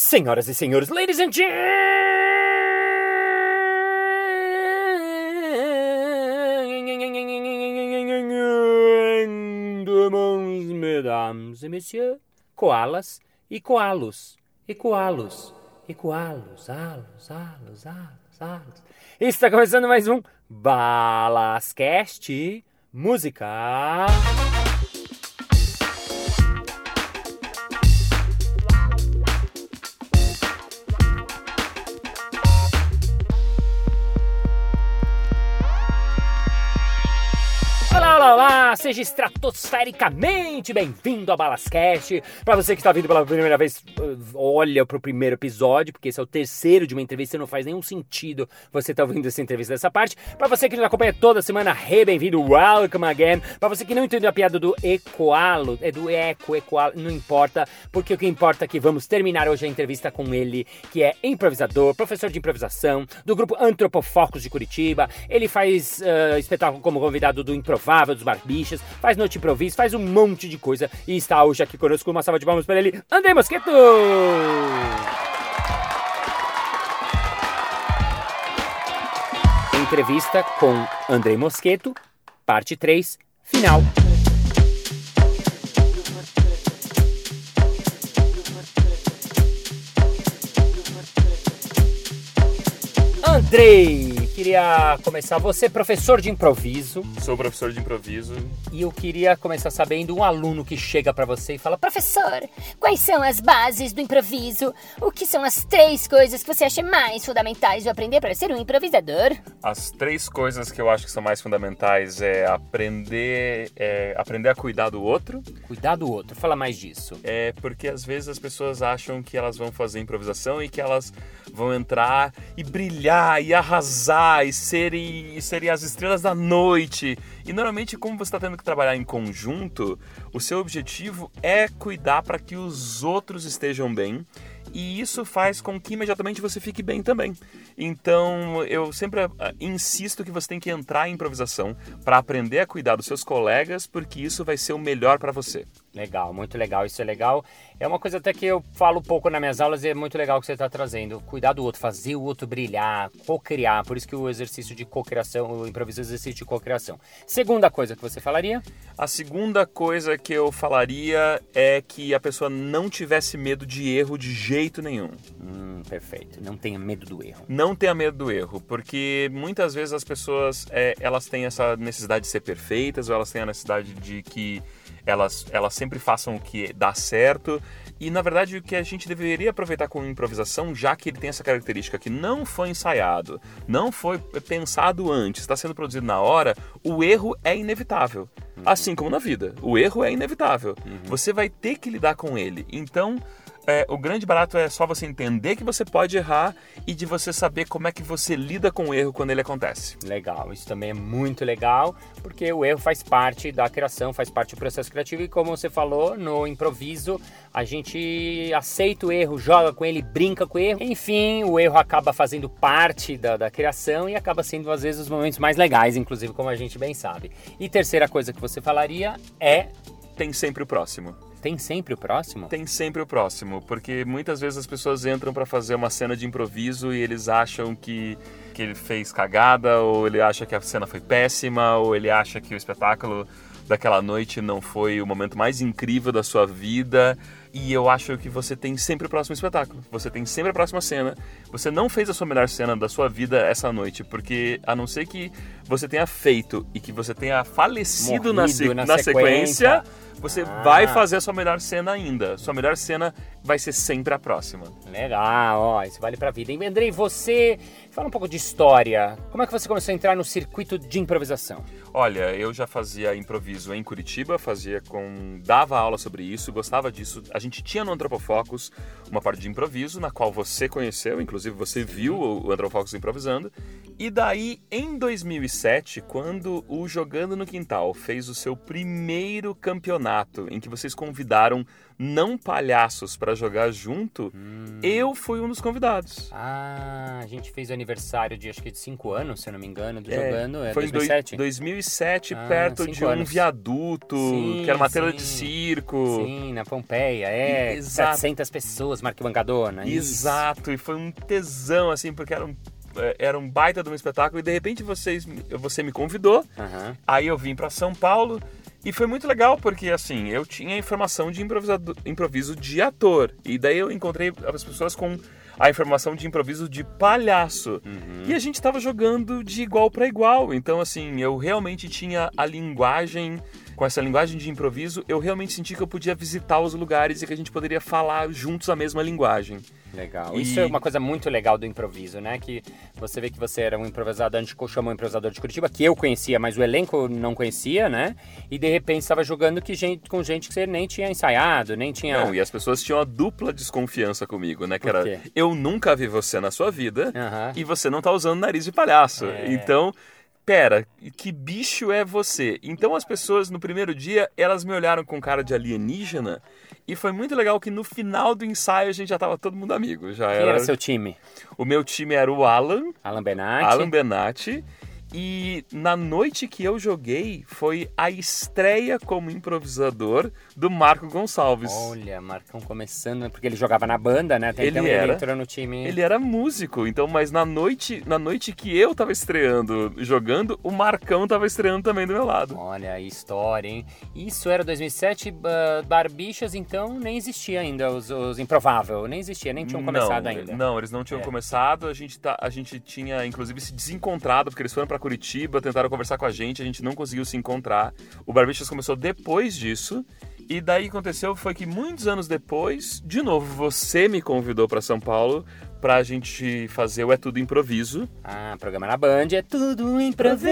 Senhoras e senhores, ladies and gentlemen, mesdames et messieurs, koalas e koalos, e koalos, e koalos, alos, alos, alos, alos. Está começando mais um Balascast Música. Olá, Seja estratosfericamente bem-vindo ao Balascast. Para você que está vindo pela primeira vez, olha pro primeiro episódio, porque esse é o terceiro de uma entrevista, não faz nenhum sentido você estar tá ouvindo essa entrevista dessa parte. Para você que nos acompanha toda semana, re bem-vindo, welcome again. Para você que não entendeu a piada do ecoalo, é do eco, ecoalo, não importa, porque o que importa é que vamos terminar hoje a entrevista com ele, que é improvisador, professor de improvisação, do grupo Antropofocos de Curitiba. Ele faz uh, espetáculo como convidado do Improvável, dos Barbichas, faz noite improviso, faz um monte de coisa e está hoje aqui conosco. Uma salva de palmas para ele, André Mosqueto! Entrevista com André Mosqueto, parte 3, final. Andrei, queria começar. Você é professor de improviso. Sou professor de improviso. E eu queria começar sabendo um aluno que chega para você e fala: Professor, quais são as bases do improviso? O que são as três coisas que você acha mais fundamentais de aprender para ser um improvisador? As três coisas que eu acho que são mais fundamentais é aprender, é aprender a cuidar do outro. Cuidar do outro, fala mais disso. É porque às vezes as pessoas acham que elas vão fazer improvisação e que elas vão entrar e brilhar e arrasar e serem, serem as estrelas da noite. E normalmente, como você está tendo que trabalhar em conjunto, o seu objetivo é cuidar para que os outros estejam bem e isso faz com que imediatamente você fique bem também. Então, eu sempre uh, insisto que você tem que entrar em improvisação para aprender a cuidar dos seus colegas, porque isso vai ser o melhor para você. Legal, muito legal, isso é legal. É uma coisa até que eu falo pouco nas minhas aulas e é muito legal que você está trazendo. Cuidar do outro, fazer o outro brilhar, co-criar. Por isso que o exercício de co-criação, o improviso é exercício de co-criação. Segunda coisa que você falaria? A segunda coisa que eu falaria é que a pessoa não tivesse medo de erro de jeito nenhum. Hum, perfeito. Não tenha medo do erro. Não tenha medo do erro, porque muitas vezes as pessoas é, elas têm essa necessidade de ser perfeitas ou elas têm a necessidade de que elas, elas sempre façam o que dá certo. E na verdade o que a gente deveria aproveitar com improvisação, já que ele tem essa característica que não foi ensaiado, não foi pensado antes, está sendo produzido na hora, o erro é inevitável. Uhum. Assim como na vida, o erro é inevitável. Uhum. Você vai ter que lidar com ele. Então, é, o grande barato é só você entender que você pode errar e de você saber como é que você lida com o erro quando ele acontece. Legal, isso também é muito legal, porque o erro faz parte da criação, faz parte do processo criativo e como você falou, no improviso, a gente aceita o erro, joga com ele, brinca com o erro. Enfim, o erro acaba fazendo parte da, da criação e acaba sendo às vezes os momentos mais legais, inclusive como a gente bem sabe. E terceira coisa que você falaria é tem sempre o próximo. Tem sempre o próximo? Tem sempre o próximo, porque muitas vezes as pessoas entram para fazer uma cena de improviso e eles acham que, que ele fez cagada, ou ele acha que a cena foi péssima, ou ele acha que o espetáculo daquela noite não foi o momento mais incrível da sua vida. E eu acho que você tem sempre o próximo espetáculo. Você tem sempre a próxima cena. Você não fez a sua melhor cena da sua vida essa noite, porque a não ser que você tenha feito e que você tenha falecido na, se na, sequência, sequência você ah. vai fazer a sua melhor cena ainda. Sua melhor cena vai ser sempre a próxima. Legal, ó, isso vale pra vida. E Andrei, você fala um pouco de história. Como é que você começou a entrar no circuito de improvisação? Olha, eu já fazia improviso em Curitiba, fazia com. dava aula sobre isso, gostava disso. A gente tinha no Antropofocus uma parte de improviso, na qual você conheceu, inclusive você viu o Antropofocus improvisando. E daí, em 2007, quando o Jogando no Quintal fez o seu primeiro campeonato, em que vocês convidaram não palhaços para jogar junto, hum. eu fui um dos convidados. Ah, a gente fez o aniversário de acho que de 5 anos, se eu não me engano, do é, Jogando. É foi 2007? em 2007, ah, perto de um anos. viaduto, sim, que era uma tela de circo. Sim, na Pompeia. é, Exato. 700 pessoas, marquibancadona. isso. Exato, e foi um tesão, assim, porque era um, é, era um baita de um espetáculo e de repente vocês, você me convidou, Aham. aí eu vim para São Paulo e foi muito legal porque, assim, eu tinha informação de improviso de ator. E daí eu encontrei as pessoas com a informação de improviso de palhaço. E a gente tava jogando de igual para igual, então, assim, eu realmente tinha a linguagem com essa linguagem de improviso, eu realmente senti que eu podia visitar os lugares e que a gente poderia falar juntos a mesma linguagem. Legal. E- Isso é uma coisa muito legal do improviso, né? Que você vê que você era um improvisador, a gente chamou um improvisador de Curitiba, que eu conhecia, mas o elenco não conhecia, né? E de repente estava jogando que gente, com gente que você nem tinha ensaiado, nem tinha. Não, e as pessoas tinham a dupla desconfiança comigo, né? Que era, eu nunca vi você na sua vida Aham. e você não tá usando nariz de palhaço. É. Então, pera, que bicho é você? Então as pessoas no primeiro dia, elas me olharam com cara de alienígena e foi muito legal que no final do ensaio a gente já tava todo mundo amigo. Já Quem era seu time? O meu time era o Alan, Alan Benatti. Alan Benatti. E na noite que eu joguei foi a estreia como improvisador do Marco Gonçalves. Olha, Marcão começando, porque ele jogava na banda, né? Até Ele então ele era. entrou no time. Ele era músico, então, mas na noite, na noite que eu tava estreando, jogando, o Marcão tava estreando também do meu lado. Olha a história, hein? Isso era 2007, ba- Barbixas, então nem existia ainda os, os Improvável, nem existia, nem tinham começado não, ainda. Não, eles não tinham É. começado. A gente, tá, a gente tinha, inclusive, se desencontrado, porque eles foram pra Curitiba, tentaram conversar com a gente, a gente não conseguiu se encontrar. O Barbichas começou depois disso. E daí aconteceu foi que muitos anos depois, de novo, você me convidou pra São Paulo pra gente fazer o É Tudo Improviso. Ah, programa na Band é tudo improviso.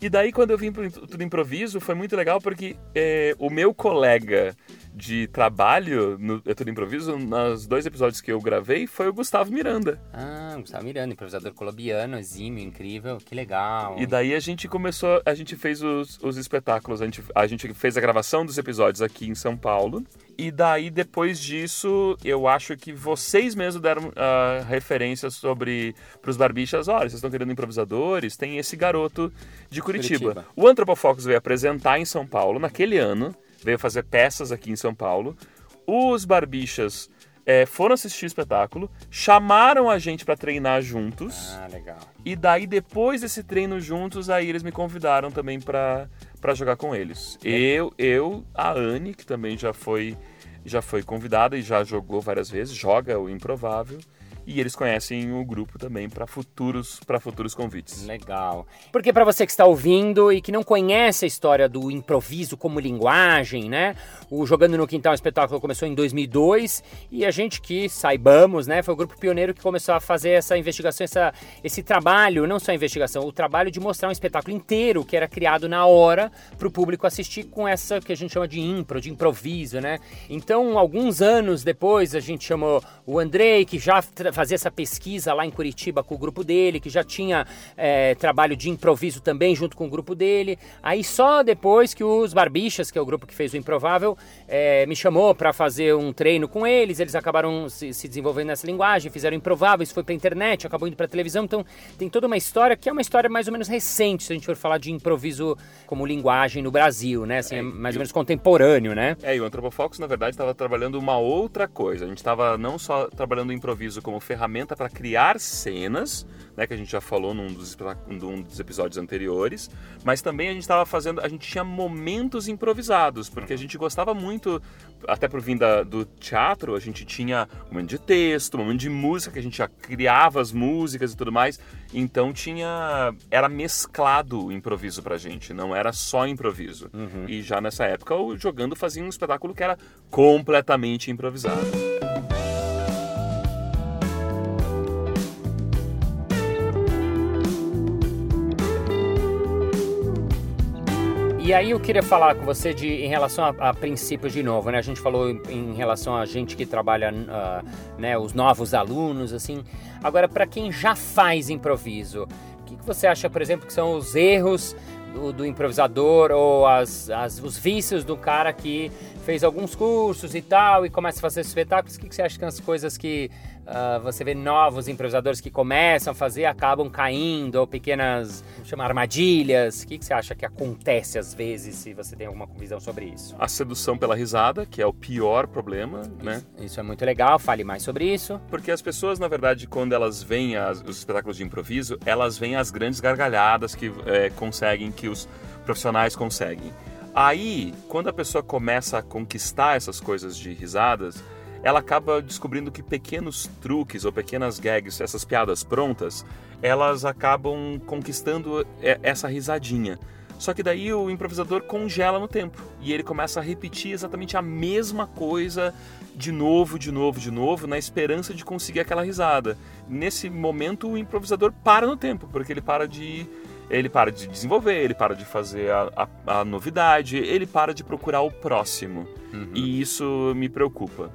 E daí, quando eu vim pro Tudo Improviso, foi muito legal porque é, o meu colega de trabalho no É Tudo Improviso, nos dois episódios que eu gravei, foi o Gustavo Miranda. Ah, Gustavo Miranda, improvisador colombiano, exímio, incrível, que legal. E daí a gente começou, a gente fez os, os espetáculos, a gente, a gente fez a gravação dos episódios aqui em São Paulo. E daí, depois disso, eu acho que vocês mesmos deram ah, referências sobre pros barbichas. Olha, vocês estão querendo improvisadores? Tem esse garoto de Curitiba. Curitiba. O Antropofocus veio apresentar em São Paulo naquele ano, veio fazer peças aqui em São Paulo. Os barbichas eh, foram assistir o espetáculo, chamaram a gente para treinar juntos. Ah, legal. E daí, depois desse treino juntos, aí eles me convidaram também pra pra jogar com eles. Eu, eu, a Anne, que também já foi, já foi convidada e já jogou várias vezes, joga o Improvável. E eles conhecem o grupo também para futuros, pra futuros convites. Legal. Porque para você que está ouvindo e que não conhece a história do improviso como linguagem, né? O Jogando no Quintal espetáculo começou em 2002 e a gente que saibamos, né, foi o grupo pioneiro que começou a fazer essa investigação, essa, esse trabalho, não só a investigação, o trabalho de mostrar um espetáculo inteiro que era criado na hora para o público assistir com essa que a gente chama de impro, de improviso, né? Então, alguns anos depois, a gente chamou o Andrei, que já fazia essa pesquisa lá em Curitiba com o grupo dele, que já tinha é, trabalho de improviso também junto com o grupo dele. Aí só depois que os Barbichas, que é o grupo que fez o Improvável, é, me chamou para fazer um treino com eles. Eles acabaram se, se desenvolvendo nessa linguagem, fizeram Improvável, isso foi pra internet, acabou indo pra televisão. Então tem toda uma história que é uma história mais ou menos recente, se a gente for falar de improviso como linguagem no Brasil, né? Assim, é mais ou menos contemporâneo, né? É, e o Anthropofocus, na verdade, estava trabalhando uma outra coisa. A gente estava não só trabalhando o improviso como ferramenta para criar cenas, né, que a gente já falou num dos, num dos episódios anteriores, mas também a gente estava fazendo, a gente tinha momentos improvisados, porque a gente gostava muito, até por vir da- do teatro, a gente tinha um momento de texto, um momento de música, que a gente já criava as músicas e tudo mais, então tinha, era mesclado o improviso pra gente, não era só improviso. E já nessa época, o Jogando fazia um espetáculo que era completamente improvisado. E aí eu queria falar com você de, em relação a, a princípios de novo, né? A gente falou em, em relação a gente que trabalha, ah, né, os novos alunos, assim. Agora, para quem já faz improviso, o que, que você acha, por exemplo, que são os erros do, do improvisador ou as, as, os vícios do cara que fez alguns cursos e tal e começa a fazer espetáculos. O que, que você acha que são as coisas que uh, você vê novos improvisadores que começam a fazer acabam caindo ou pequenas, chama armadilhas? O que, que você acha que acontece às vezes se você tem alguma visão sobre isso? A sedução pela risada, que é o pior problema, isso, né? Isso é muito legal, fale mais sobre isso. Porque as pessoas, na verdade, quando elas veem as, os espetáculos de improviso, elas veem as grandes gargalhadas que é, conseguem, que os profissionais conseguem. Aí, quando a pessoa começa a conquistar essas coisas de risadas, ela acaba descobrindo que pequenos truques ou pequenas gags, essas piadas prontas, elas acabam conquistando essa risadinha. Só que daí o improvisador congela no tempo e ele começa a repetir exatamente a mesma coisa de novo, de novo, de novo, na esperança de conseguir aquela risada. Nesse momento o improvisador para no tempo, porque ele para de ele para de desenvolver, ele para de fazer a, a, a novidade, ele para de procurar o próximo. Uhum. E isso me preocupa.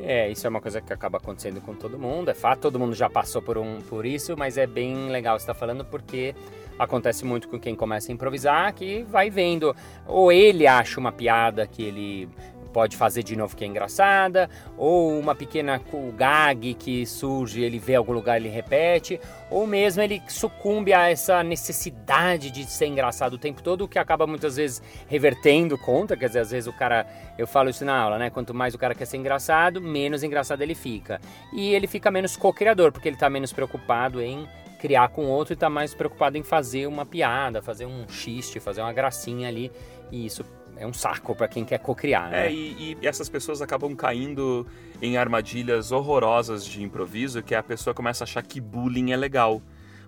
É, isso é uma coisa que acaba acontecendo com todo mundo. É fato, todo mundo já passou por, um, por isso, mas é bem legal você estar tá falando porque acontece muito com quem começa a improvisar, que vai vendo, ou ele acha uma piada que ele pode fazer de novo que é engraçada, ou uma pequena gag que surge, ele vê algum lugar ele repete, ou mesmo ele sucumbe a essa necessidade de ser engraçado o tempo todo, o que acaba muitas vezes revertendo contra, quer dizer, às vezes o cara, eu falo isso na aula, né? Quanto mais o cara quer ser engraçado, menos engraçado ele fica. E ele fica menos co-criador, porque ele está menos preocupado em criar com outro e está mais preocupado em fazer uma piada, fazer um xiste, fazer uma gracinha ali, e isso é um saco para quem quer cocriar, né? É, e, e, essas pessoas acabam caindo em armadilhas horrorosas de improviso, que a pessoa começa a achar que bullying é legal.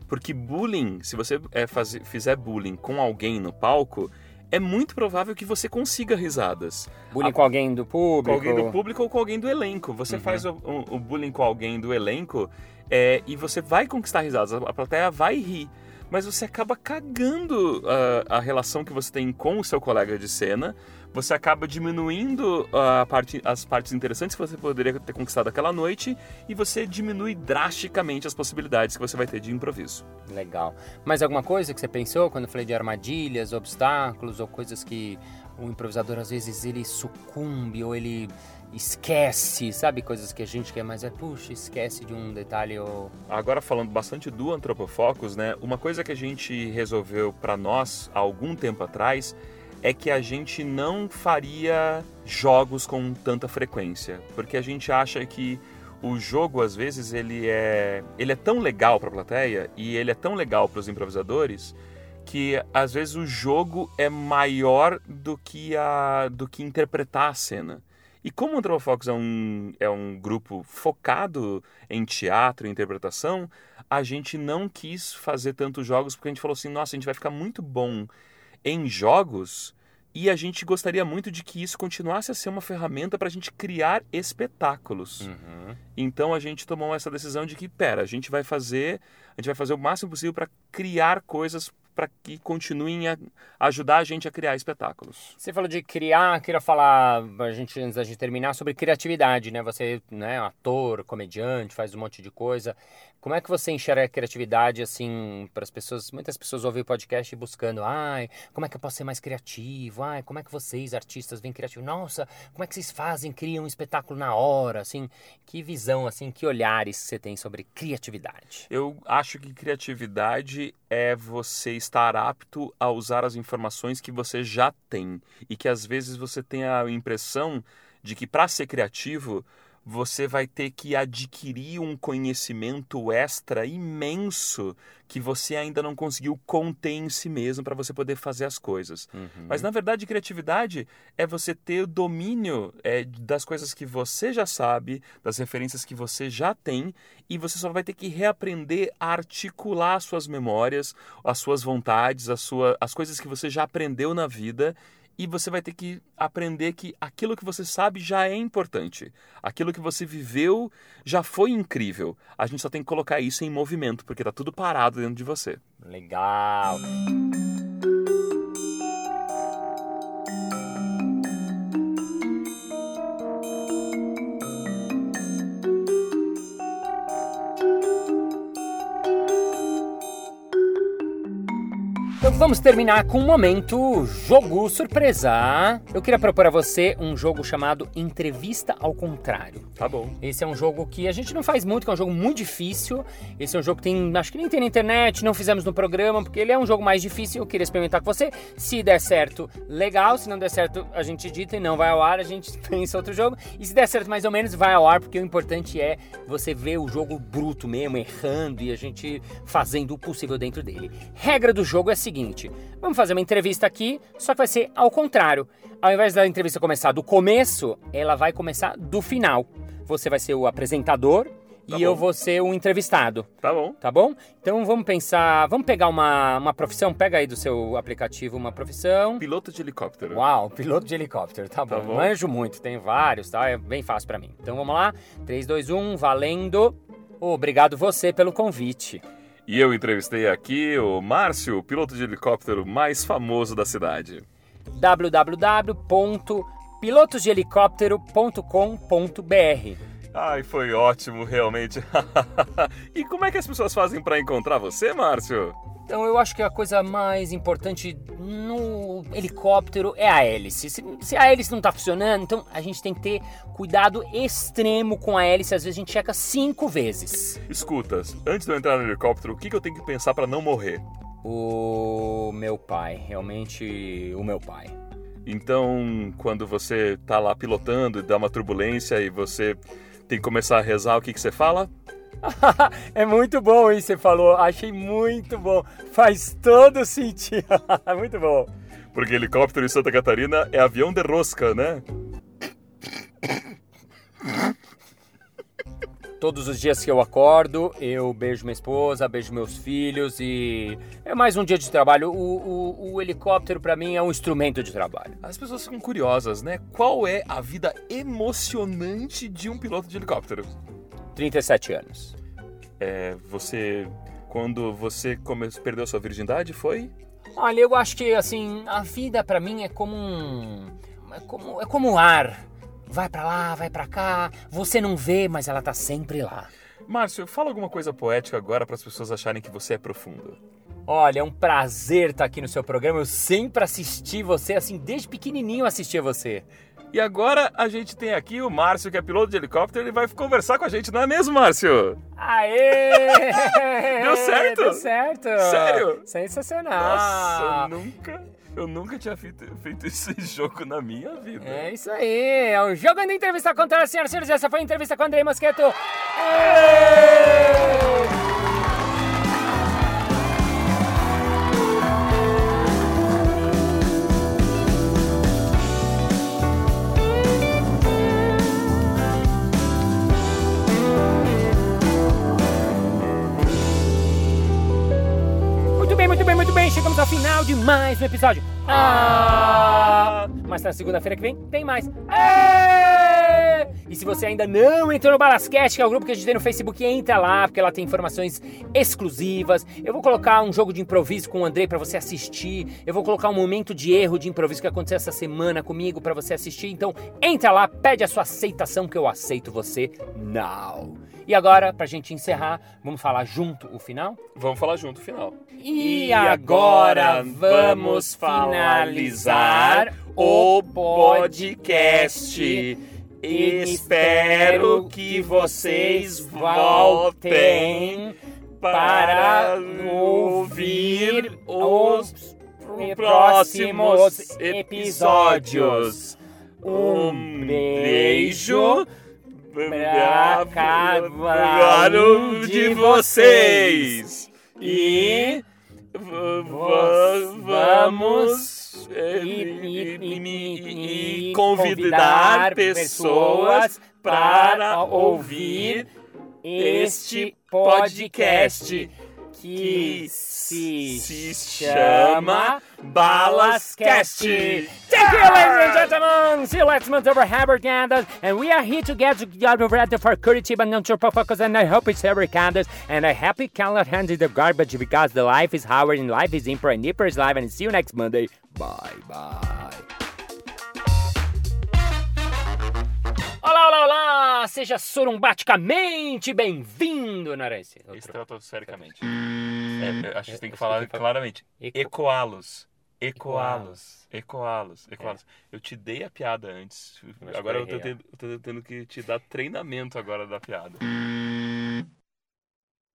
Porque bullying, se você é, faz, fizer bullying com alguém no palco, é muito provável que você consiga risadas. Bullying a, com alguém do público? Com alguém do público ou com alguém do elenco. Você uhum. faz o, o, o, bullying com alguém do elenco é, e você vai conquistar risadas, a plateia vai rir mas você acaba cagando a, a relação que você tem com o seu colega de cena, você acaba diminuindo parte, as partes interessantes que você poderia ter conquistado aquela noite e você diminui drasticamente as possibilidades que você vai ter de improviso. Legal. Mais alguma coisa que você pensou quando eu falei de armadilhas, obstáculos ou coisas que o improvisador às vezes ele sucumbe ou ele esquece, sabe? Coisas que a gente quer, mas é, puxa, esquece de um detalhe ou... Agora falando bastante do Antropofocus, né? Uma coisa que a gente resolveu para nós há algum tempo atrás é que a gente não faria jogos com tanta frequência, porque a gente acha que o jogo às vezes ele é ele é tão legal para a plateia e ele é tão legal para os improvisadores que às vezes o jogo é maior do que a do que interpretar a cena. E como o Anthropofocus é um, é um grupo focado em teatro e interpretação, a gente não quis fazer tantos jogos porque a gente falou assim: nossa, a gente vai ficar muito bom em jogos e a gente gostaria muito de que isso continuasse a ser uma ferramenta para a gente criar espetáculos. Uhum. Então a gente tomou essa decisão de que, pera, a gente vai fazer, a gente vai fazer o máximo possível para criar coisas para que continuem a ajudar a gente a criar espetáculos. Você falou de criar, queria falar, a gente, antes da gente terminar, sobre criatividade, né? Você né, é um ator, comediante, faz um monte de coisa. Como é que você enxerga a criatividade, assim, para as pessoas? Muitas pessoas ouvem o podcast buscando, ai, como é que eu posso ser mais criativo? Ai, como é que vocês, artistas, vêm criativos? Nossa, como é que vocês fazem, criam um espetáculo na hora? Assim, que visão, assim, que olhares você tem sobre criatividade? Eu acho que criatividade é você estar apto a usar as informações que você já tem e que às vezes você tem a impressão de que para ser criativo você vai ter que adquirir um conhecimento extra imenso que você ainda não conseguiu conter em si mesmo para você poder fazer as coisas. Uhum. Mas na verdade, criatividade é você ter o domínio é, das coisas que você já sabe, das referências que você já tem, e você só vai ter que reaprender a articular as suas memórias, as suas vontades, a sua, as coisas que você já aprendeu na vida e você vai ter que aprender que aquilo que você sabe já é importante. Aquilo que você viveu já foi incrível. A gente só tem que colocar isso em movimento, porque está tudo parado dentro de você. Legal. Vamos terminar com um momento jogo surpresa. Eu queria propor a você um jogo chamado Entrevista ao Contrário. Tá bom. Esse é um jogo que a gente não faz muito, que é um jogo muito difícil. Esse é um jogo que tem, acho que nem tem na internet, não fizemos no programa, porque ele é um jogo mais difícil. Eu queria experimentar com você. Se der certo, legal. Se não der certo, a gente edita e não vai ao ar, a gente pensa outro jogo. E se der certo mais ou menos, vai ao ar, porque o importante é você ver o jogo bruto mesmo, errando e a gente fazendo o possível dentro dele. Regra do jogo é a seguinte seguinte: vamos fazer uma entrevista aqui, só que vai ser ao contrário. Ao invés da entrevista começar do começo, ela vai começar do final. Você vai ser o apresentador Tá e eu bom. vou ser o entrevistado. Tá bom. Tá bom? Então vamos pensar, vamos pegar uma, uma profissão, pega aí do seu aplicativo uma profissão. Piloto de helicóptero. Uau, piloto de helicóptero, tá bom. Tá bom. Manjo muito, tem vários, tá? É bem fácil pra mim. Então vamos lá, 3, 2, 1, valendo. Obrigado você pelo convite. E eu entrevistei aqui o Márcio, piloto de helicóptero mais famoso da cidade. www.pilotosdehelicóptero.com.br Ai, foi ótimo, realmente. e como é que as pessoas fazem pra encontrar você, Márcio? Então eu acho que a coisa mais importante no helicóptero é a hélice. Se, se a hélice não tá funcionando, então a gente tem que ter cuidado extremo com a hélice. Às vezes a gente checa cinco vezes. Escuta, antes de eu entrar no helicóptero, o que, que eu tenho que pensar pra não morrer? O meu pai, realmente o meu pai. Então, quando você tá lá pilotando e dá uma turbulência e você tem que começar a rezar, o que, que você fala? é muito bom isso que você falou. Achei muito bom. Faz todo sentido. muito bom. Porque helicóptero em Santa Catarina é avião de rosca, né? Todos os dias que eu acordo, eu beijo minha esposa, beijo meus filhos e é mais um dia de trabalho. O, o, o helicóptero para mim é um instrumento de trabalho. As pessoas ficam curiosas, né? Qual é a vida emocionante de um piloto de helicóptero? 37 anos. É, você. Quando você come... perdeu sua virgindade, foi? Olha, eu acho que assim, a vida para mim é como um é como é como um ar. Vai para lá, vai para cá, você não vê, mas ela tá sempre lá. Márcio, fala alguma coisa poética agora para as pessoas acharem que você é profundo. Olha, é um prazer estar aqui no seu programa. Eu sempre assisti você, assim, desde pequenininho assistia você. E agora a gente tem aqui o Márcio, que é piloto de helicóptero, ele vai conversar com a gente, não é mesmo, Márcio? Aê! Deu certo? Deu certo! Sério? Sensacional! Nossa, eu nunca, eu nunca tinha feito, feito esse jogo na minha vida. É isso aí, é o Jogo da Entrevista contra a Senhoras e Senhores. Essa foi a entrevista com o Andrei Mosqueto. Muito Chegamos ao final de mais um episódio. Ah! Mas na segunda-feira que vem tem mais. E se você ainda não entrou no Balascast, que é o grupo que a gente tem no Facebook, entra lá, porque lá tem informações exclusivas. Eu vou colocar um jogo de improviso com o Andrei pra você assistir. Eu vou colocar um momento de erro de improviso que aconteceu essa semana comigo pra você assistir. Então entra lá, pede a sua aceitação que eu aceito você now. E agora, pra gente encerrar, vamos falar junto o final? Vamos falar junto, final. E agora vamos finalizar o podcast. Espero que vocês voltem para ouvir os próximos episódios. Um beijo pra cada um de vocês. E vamos e, convidar pessoas para ouvir este podcast que se, chama Balascast. Thank you, ladies and gentlemen. Month over Harvard Candace. And we are here together together for Curitiba your focus. And I hope it's Harvard Candace. And I happy cannot hand in the garbage because the life is Howard and life is Impro and Nipper is live. And see you next Monday. Bye, bye. Olá, olá, olá! Seja sorumbaticamente bem-vindo? Outro. Estratosfericamente. É, acho que você tem que falar claramente. Eco- Ecoá-los. Ecoá-los. Ecoá-los. Ecoá-los. Ecoá-los. Eu te dei a piada antes. Mas Agora eu tô, tendo, eu tô tendo que te dar treinamento agora da piada.